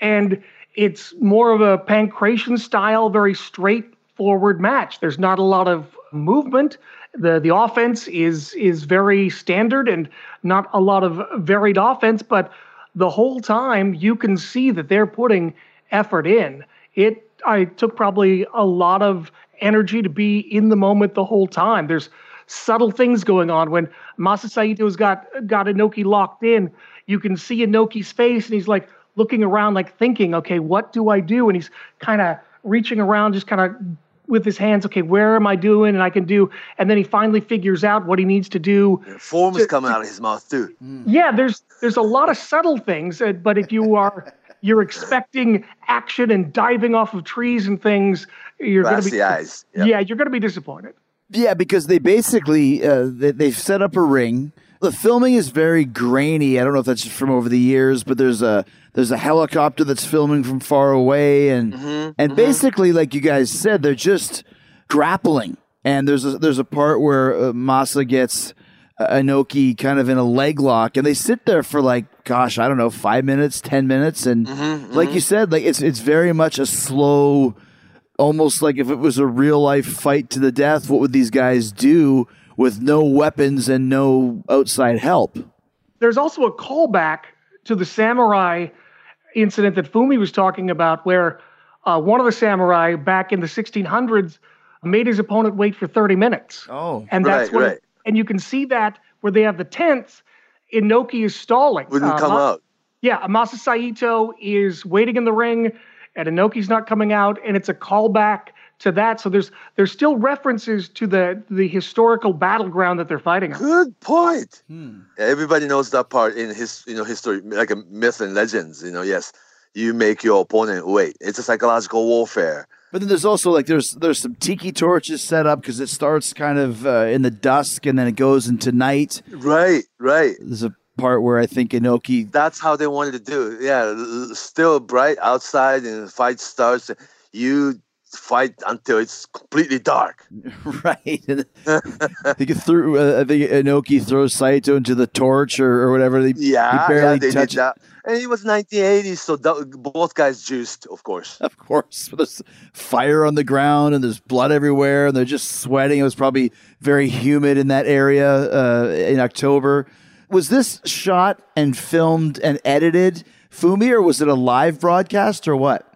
and it's more of a pankration style, very straightforward match. There's not a lot of movement. The the offense is is very standard and not a lot of varied offense, but the whole time you can see that they're putting effort in. It I took probably a lot of energy to be in the moment the whole time. There's subtle things going on when Masa Saito's got got Inoki locked in. You can see Inoki's face and he's like looking around like thinking, okay, what do I do? And he's kind of reaching around just kind of with his hands, okay, where am I doing? And I can do and then he finally figures out what he needs to do foam is coming out of his mouth too. yeah there's there's a lot of subtle things uh, but if you are you're expecting action and diving off of trees and things you're going to be eyes. Yep. yeah you're going to be disappointed yeah, because they basically uh, they, they've set up a ring. The filming is very grainy. I don't know if that's just from over the years, but there's a there's a helicopter that's filming from far away, and and basically, like you guys said, they're just grappling. And there's a, there's a part where uh, Masa gets uh, Inoki kind of in a leg lock, and they sit there for like, gosh, I don't know, five minutes, ten minutes, and like you said, like it's it's very much a slow, almost like if it was a real life fight to the death. What would these guys do with no weapons and no outside help? there's also a callback to the samurai incident that Fumi was talking about, where uh, one of the samurai back in the 1600s made his opponent wait for 30 minutes. Oh, and that's Right, when, right. and you can see that where they have the tents, Inoki is stalling. Wouldn't Uh, come Ma- out. Yeah, Amasa Saito is waiting in the ring, and Inoki's not coming out, and it's a callback to that. So there's there's still references to the the historical battleground that they're fighting on. Good point. Yeah, everybody knows that part in his you know history, like a myth and legends. You know, yes, you make your opponent wait. It's a psychological warfare. But then there's also like there's there's some tiki torches set up because it starts kind of uh, in the dusk and then it goes into night. Right, right. There's a part where I think Inoki That's how they wanted to do it. Yeah, still bright outside and fight starts. You fight until it's completely dark. right. I think threw. Uh, I think Inoki throws Saito into the torch or, or whatever. They, Yeah, he barely yeah, they did touch that. And it was 1980s, so th- both guys juiced, of course. Of course, there's fire on the ground and there's blood everywhere, and they're just sweating. It was probably very humid in that area uh, in October. Was this shot and filmed and edited, Fumi, or was it a live broadcast or what?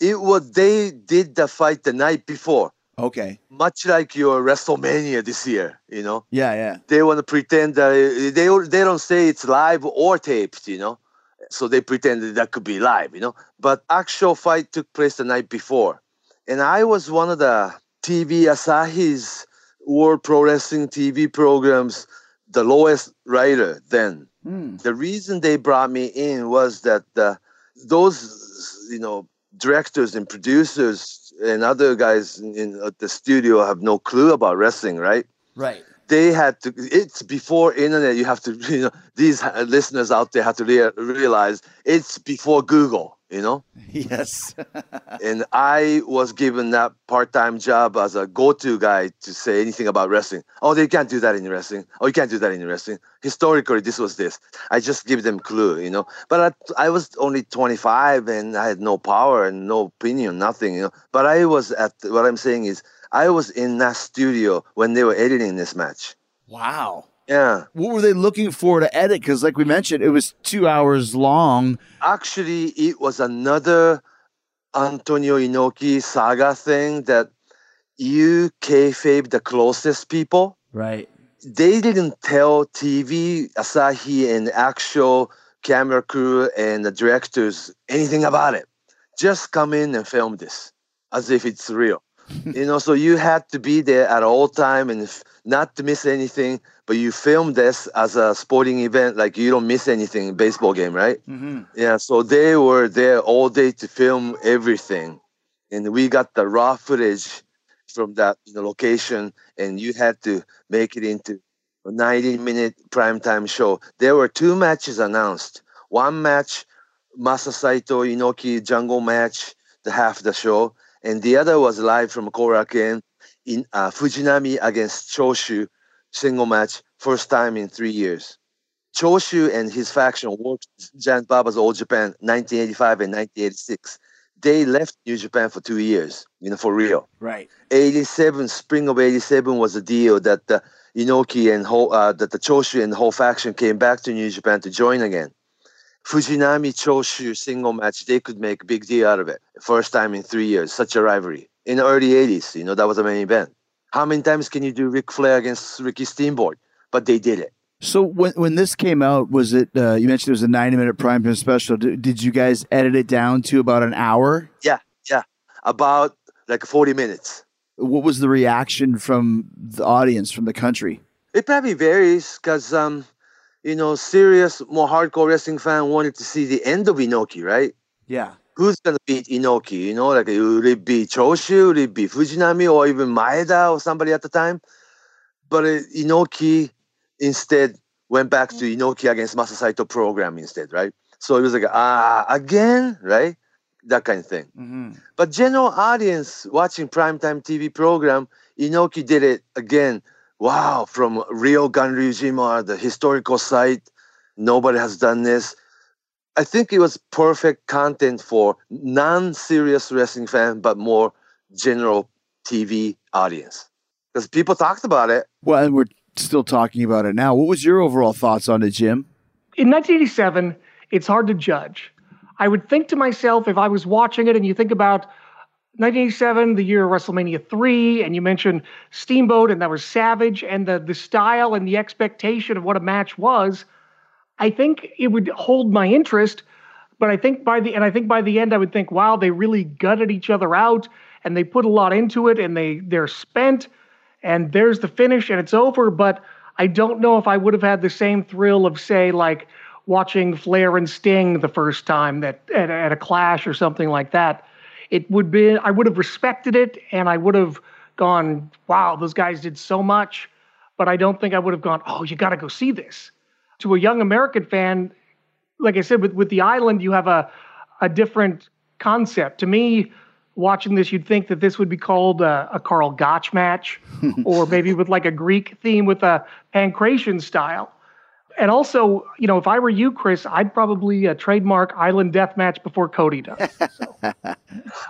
It was they did the fight the night before, Okay. much like your WrestleMania this year. You know, Yeah, yeah. they want to pretend that uh, they they don't say it's live or taped. You know, so they pretend that, that could be live. You know, but actual fight took place the night before, and I was one of the TV Asahi's World Pro Wrestling TV programs, the lowest writer then. The reason they brought me in was that uh, those, you know, directors and producers and other guys in, in at the studio have no clue about wrestling, right? Right. They had to. It's before internet. You have to, you know, these listeners out there have to rea- realize it's before Google, you know. Yes. and I was given that part-time job as a go-to guy to say anything about wrestling. Oh, they can't do that in wrestling. Oh, you can't do that in wrestling. Historically, this was this. I just give them clue, you know. But I, I was only 25 and I had no power and no opinion, nothing, you know. But I was at what I'm saying is I was in that studio when they were editing this match. wow. Yeah. What were they looking for to edit? Because, like we mentioned, it was two hours long. actually it was another Antonio Inoki saga thing that you kayfabe the closest people. Right. They didn't tell TV, Asahi, and actual camera crew and the directors anything about it. Just come in and film this as if it's real. you know, so you had to be there at all time and not to miss anything. But you film this as a sporting event, like you don't miss anything baseball game, right? Mm-hmm. Yeah, so they were there all day to film everything, and we got the raw footage from that you know, location, and you had to make it into a 90-minute primetime show. There were two matches announced. One match, Masa Saito Inoki jungle match, the half the show, and the other was live from Korakuen in uh, Fujinami against Choshu single match, first time in three years. Choshu and his faction worked Giant Baba's All Japan 1985 and 1986. They left New Japan for two years, you know, for real. Right. 87, spring of 87 was a deal that the Inoki and whole, uh, that the Choshu and the whole faction came back to New Japan to join again. Fujinami Choshu single match, they could make a big deal out of it. First time in three years, such a rivalry. In the early 80s, you know, that was a main event. How many times can you do Ric Flair against Ricky Steamboat? But they did it. So when when this came out, was it? Uh, you mentioned it was a ninety minute prime time special. Did, did you guys edit it down to about an hour? Yeah, yeah. About like 40 minutes. What was the reaction from the audience from the country? It probably varies because, um, you know, serious, more hardcore wrestling fan wanted to see the end of Inoki, right? Yeah. Who's gonna beat Inoki? You know, like it would it be Choshu, would it be Fujinami, or even Maeda or somebody at the time? But uh, Inoki instead went back to Inoki against Masa Saito program instead, right? So it was like ah again, right? That kind of thing. Mm-hmm. But general audience watching primetime TV program, Inoki did it again. Wow, from Rio Ganryujima, the historical site. Nobody has done this. I think it was perfect content for non-serious wrestling fan, but more general TV audience. Because people talked about it. Well, and we're still talking about it now. What was your overall thoughts on it, Jim? In 1987, it's hard to judge. I would think to myself if I was watching it and you think about 1987, the year of WrestleMania 3, and you mentioned Steamboat and that was Savage and the, the style and the expectation of what a match was, I think it would hold my interest. But I think by the and I think by the end I would think, wow, they really gutted each other out and they put a lot into it and they they're spent and there's the finish and it's over. But I don't know if I would have had the same thrill of say like watching Flair and Sting the first time that at, at a clash or something like that. It would be I would have respected it and I would have gone, wow, those guys did so much. But I don't think I would have gone, oh, you got to go see this. To a young American fan, like I said, with, with the island, you have a, a different concept. To me, watching this, you'd think that this would be called a, a Karl Gotch match, or maybe with like a Greek theme with a pankration style. And also, you know, if I were you, Chris, I'd probably uh, trademark Island Death Match before Cody does. So,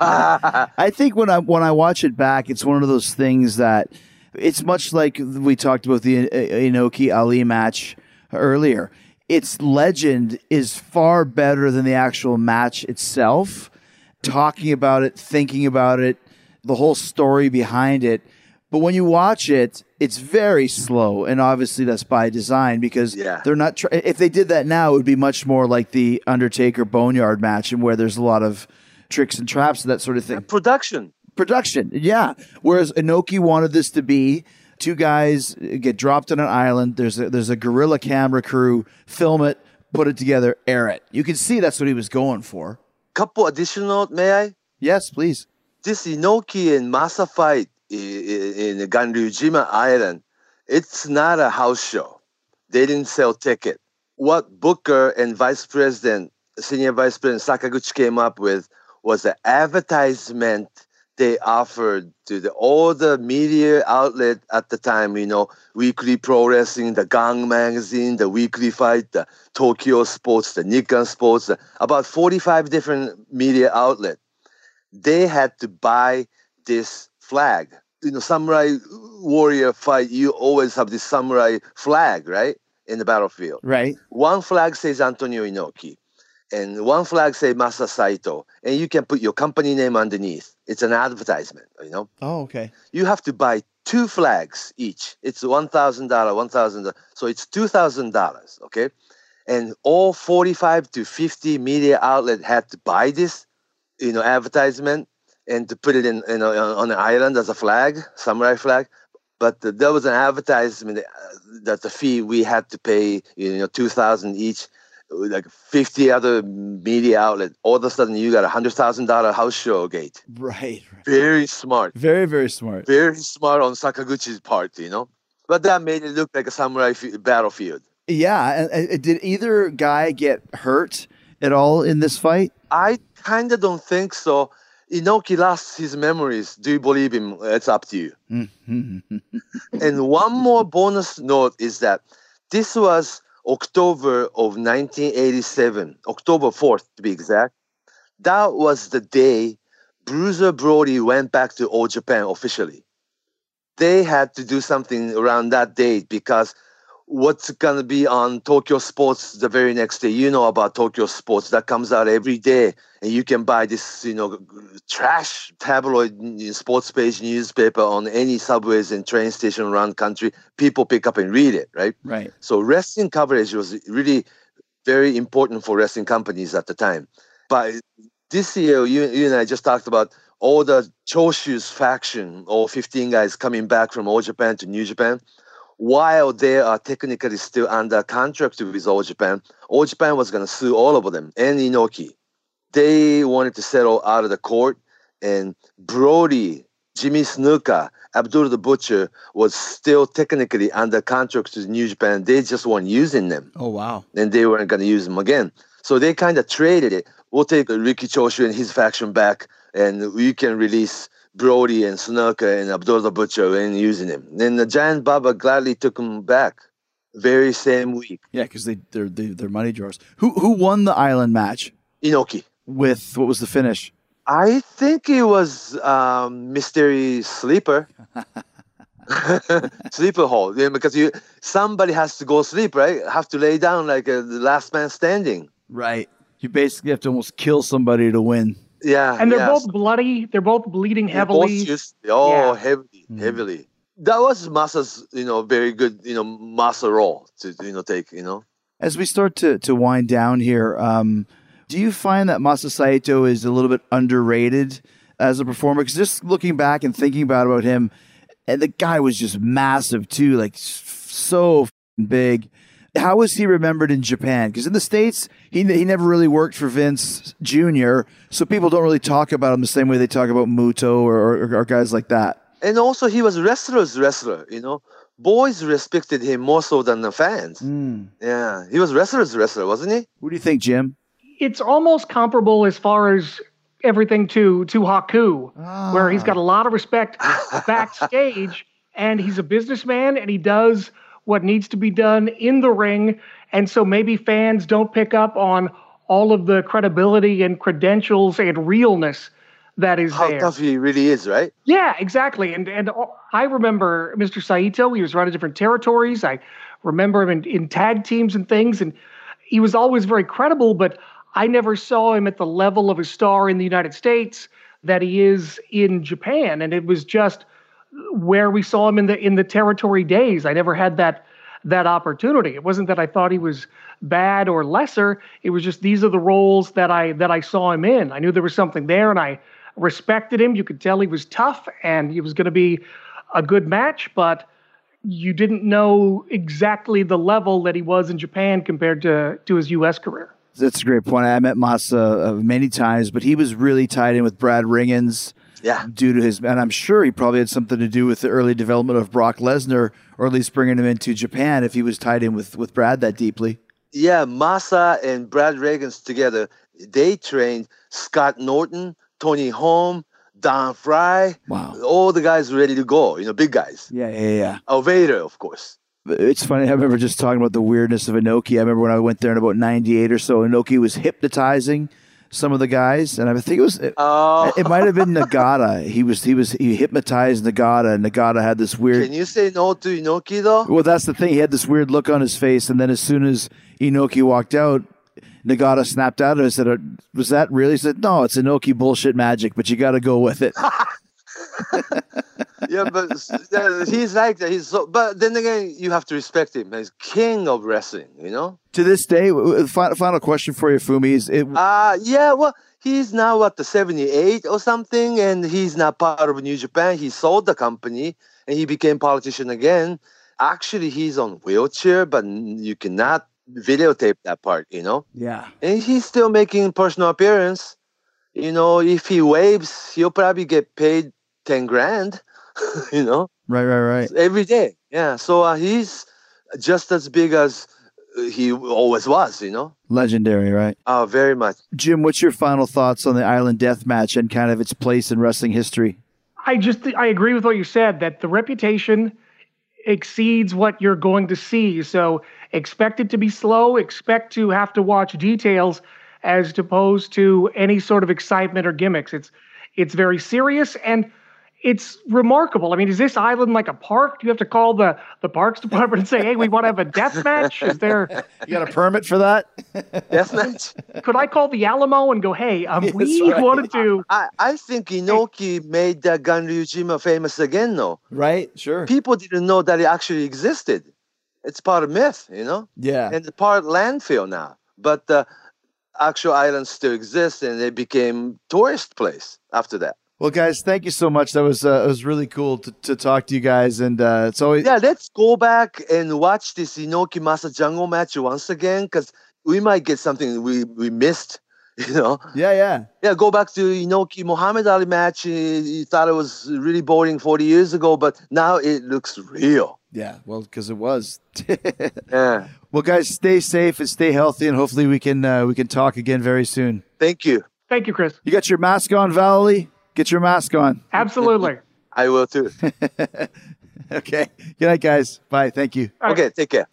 I think when I when I watch it back, it's one of those things that it's much like we talked about the uh, Inoki Ali match earlier. Its legend is far better than the actual match itself. Talking about it, thinking about it, the whole story behind it. But when you watch it, it's very slow, and obviously that's by design because Yeah. they're not. Tr- if they did that now, it would be much more like the Undertaker Boneyard match, and where there's a lot of tricks and traps and that sort of thing Production. production. Yeah. Whereas Inoki wanted this to be two guys get dropped on an island. There's a, there's a guerrilla camera crew, film it, put it together, air it. You can see that's what he was going for. Couple additional, may I? Yes, please. this Inoki and Masa fight in the Ganryujima Island, it's not a house show. They didn't sell ticket. What Booker and Vice President, Senior Vice President Sakaguchi came up with was an advertisement they offered to the, all the media outlet at the time, you know, Weekly Pro Wrestling, the Gong Magazine, the Weekly Fight, the Tokyo Sports, the Nikkan Sports, about 45 different media outlet. they had to buy this flag. You know, samurai warrior fight, you always have this samurai flag, right? In the battlefield. Right. One flag says Antonio Inoki, and one flag say Masa Saito, and you can put your company name underneath. It's an advertisement, you know. Oh, okay. You have to buy two flags each. It's one thousand dollar, one thousand. So it's two thousand dollars, okay? And all forty-five to fifty media outlet had to buy this, you know, advertisement. and to put it in, you know, on an island as a flag, samurai flag. But uh, there was an advertisement uh, that the fee we had to pay, you know, two thousand each, like fifty other media outlets. All of a sudden, you got a hundred thousand dollar house show gate. Right. Very smart, Very, very smart. very smart on Sakaguchi's part, you know. But that made it look like a samurai f- battlefield. Yeah. And, and did either guy get hurt at all in this fight? I kind of don't think so. Inoki lost his memories. Do you believe him? It's up to you. Mm-hmm. and one more bonus note is that this was October of 1987, October 4th to be exact. That was the day Bruiser Brody went back to All Japan officially. They had to do something around that date because what's going to be on Tokyo Sports the very next day. You know about Tokyo Sports that comes out every day, and you can buy this, you know, trash tabloid sports page newspaper on any subways and train station around country. People pick up and read it, right? Right. So wrestling coverage was really very important for wrestling companies at the time. But this year, you, you and I just talked about all the Choshu's faction, all 15 guys coming back from All Japan to New Japan. While they are technically still under contract with All Japan, All Japan was going to sue all of them and Inoki. They wanted to settle out of the court, and Brody, Jimmy Snuka, Abdul the Butcher was still technically under contract to New Japan. They just weren't using them Oh, wow. and they weren't going to use them again. So they kind of traded it. We'll take Ricky Choshu and his faction back, and we can release Brody and Snuka and Abdul the Butcher and using him. Then the Giant Baba gladly took him back, very same week. Yeah, because they, they're, they, they're money drawers. Who, who won the island match Inoki. with what was the finish? I think it was um, Mystery Sleeper. sleeper hole, yeah, because you somebody has to go sleep, right? Have to lay down like uh, the last man standing. Right. You basically have to almost kill somebody to win. Yeah, And they're yeah. both bloody. They're both bleeding heavily. both used- oh, Yeah. heavily, heavily. That was Masa's, you know, very good, you know, Masa role to, you know, take, you know. As we start to, to wind down here, um, do you find that Masa Saito is a little bit underrated as a performer? Because just looking back and thinking about about him, and the guy was just massive too, like so f***ing big. How was he remembered in Japan? Because in the states, he he never really worked for Vince Jr., so people don't really talk about him the same way they talk about Muto or, or, or guys like that. And also, he was wrestler's wrestler, you know. Boys respected him more so than the fans. Hmm. Yeah, he was wrestler's wrestler, wasn't he? What do you think, Jim? it's almost comparable as far as everything to to Haku, where he's ah. got a lot of respect backstage, and he's a businessman, and he does what needs to be done in the ring, and so maybe fans don't pick up on all of the credibility and credentials and realness that is How there. tough he really is, right? Yeah, exactly. And and I remember Mr. Saito. He was running different territories. I remember him in, in tag teams and things, and he was always very credible. But I never saw him at the level of a star in the United States that he is in Japan. And it was just where we saw him in the in the territory days. I never had that that opportunity. It wasn't that I thought he was bad or lesser. It was just these are the roles that I that I saw him in. I knew there was something there, and I respected him. You could tell he was tough, and he was going to be a good match, but you didn't know exactly the level that he was in Japan compared to to his U.S. career. That's a great point. I met Masa uh, many times, but he was really tied in with Brad Rheingans Yeah. due to his, and I'm sure he probably had something to do with the early development of Brock Lesnar, or at least bringing him into Japan if he was tied in with, with Brad that deeply. Yeah, Masa and Brad Rheingans together, they trained Scott Norton, Tony Halme, Don Frye, Wow. all the guys ready to go, you know, big guys. Yeah, yeah, yeah. Oh, Vader, of course. It's funny. I remember just talking about the weirdness of Inoki. I remember when I went there in about '98 or so. Inoki was hypnotizing some of the guys, and I think it was it, Oh. it might have been Nagata. He was he was he hypnotized Nagata, and Nagata had this weird Can you say no to Inoki though? Well, that's the thing. He had this weird look on his face, and then as soon as Inoki walked out, Nagata snapped out of it and said, "Uh, "Was that really?" He said, "No, it's Inoki bullshit magic, but you got to go with it." yeah, but s- yeah, he's like that. He's so. But then again, you have to respect him. He's king of wrestling. You know. to this day, w- w- final, final question for you, Fumi is: it, Uh yeah. Well, he's now at the 78 or something, and he's not part of New Japan. He sold the company and he became politician again. Actually, he's on wheelchair, but you cannot videotape that part, you know. Yeah. And he's still making personal appearance. You know, if he waves, he'll probably get paid ten grand. you know, Right, right, right. every day. Yeah. So uh, he's just as big as he always was. You know. Legendary, right? Oh, very much. Jim, what's your final thoughts on the Island Death Match and kind of its place in wrestling history? I just I agree with what you said that the reputation exceeds what you're going to see. So expect it to be slow. Expect to have to watch details as opposed to any sort of excitement or gimmicks. It's it's very serious and it's remarkable. I mean, is this island like a park? Do you have to call the the parks department and say, "Hey, we want to have a death match"? Is there? You got a permit for that? Deathmatch. Could I call the Alamo and go, "Hey, um, we right. wanted to"? I, I think Inoki made that Ganryujima famous again, though. right? Sure. People didn't know that it actually existed. It's part of myth, you know? Yeah. and it's part landfill now. But the actual island still exists, and it became tourist place after that. Well, guys, thank you so much. That was uh, it was really cool to, to talk to you guys, and uh, it's always Yeah, let's go back and watch this Inoki Masa Jungle match once again, because we might get something we, we missed. You know, yeah, yeah. yeah. Go back to Inoki Muhammad Ali match. You, you thought it was really boring 40 years ago, but now it looks real. Yeah, well, because it was. Yeah. well, guys, stay safe and stay healthy, and hopefully we can uh, we can talk again very soon. Thank you. Thank you, Chris. You got your mask on, Valerie? Get your mask on. Absolutely. I will too. Okay. Good night, guys. Bye. Thank you. All right. Okay, take care.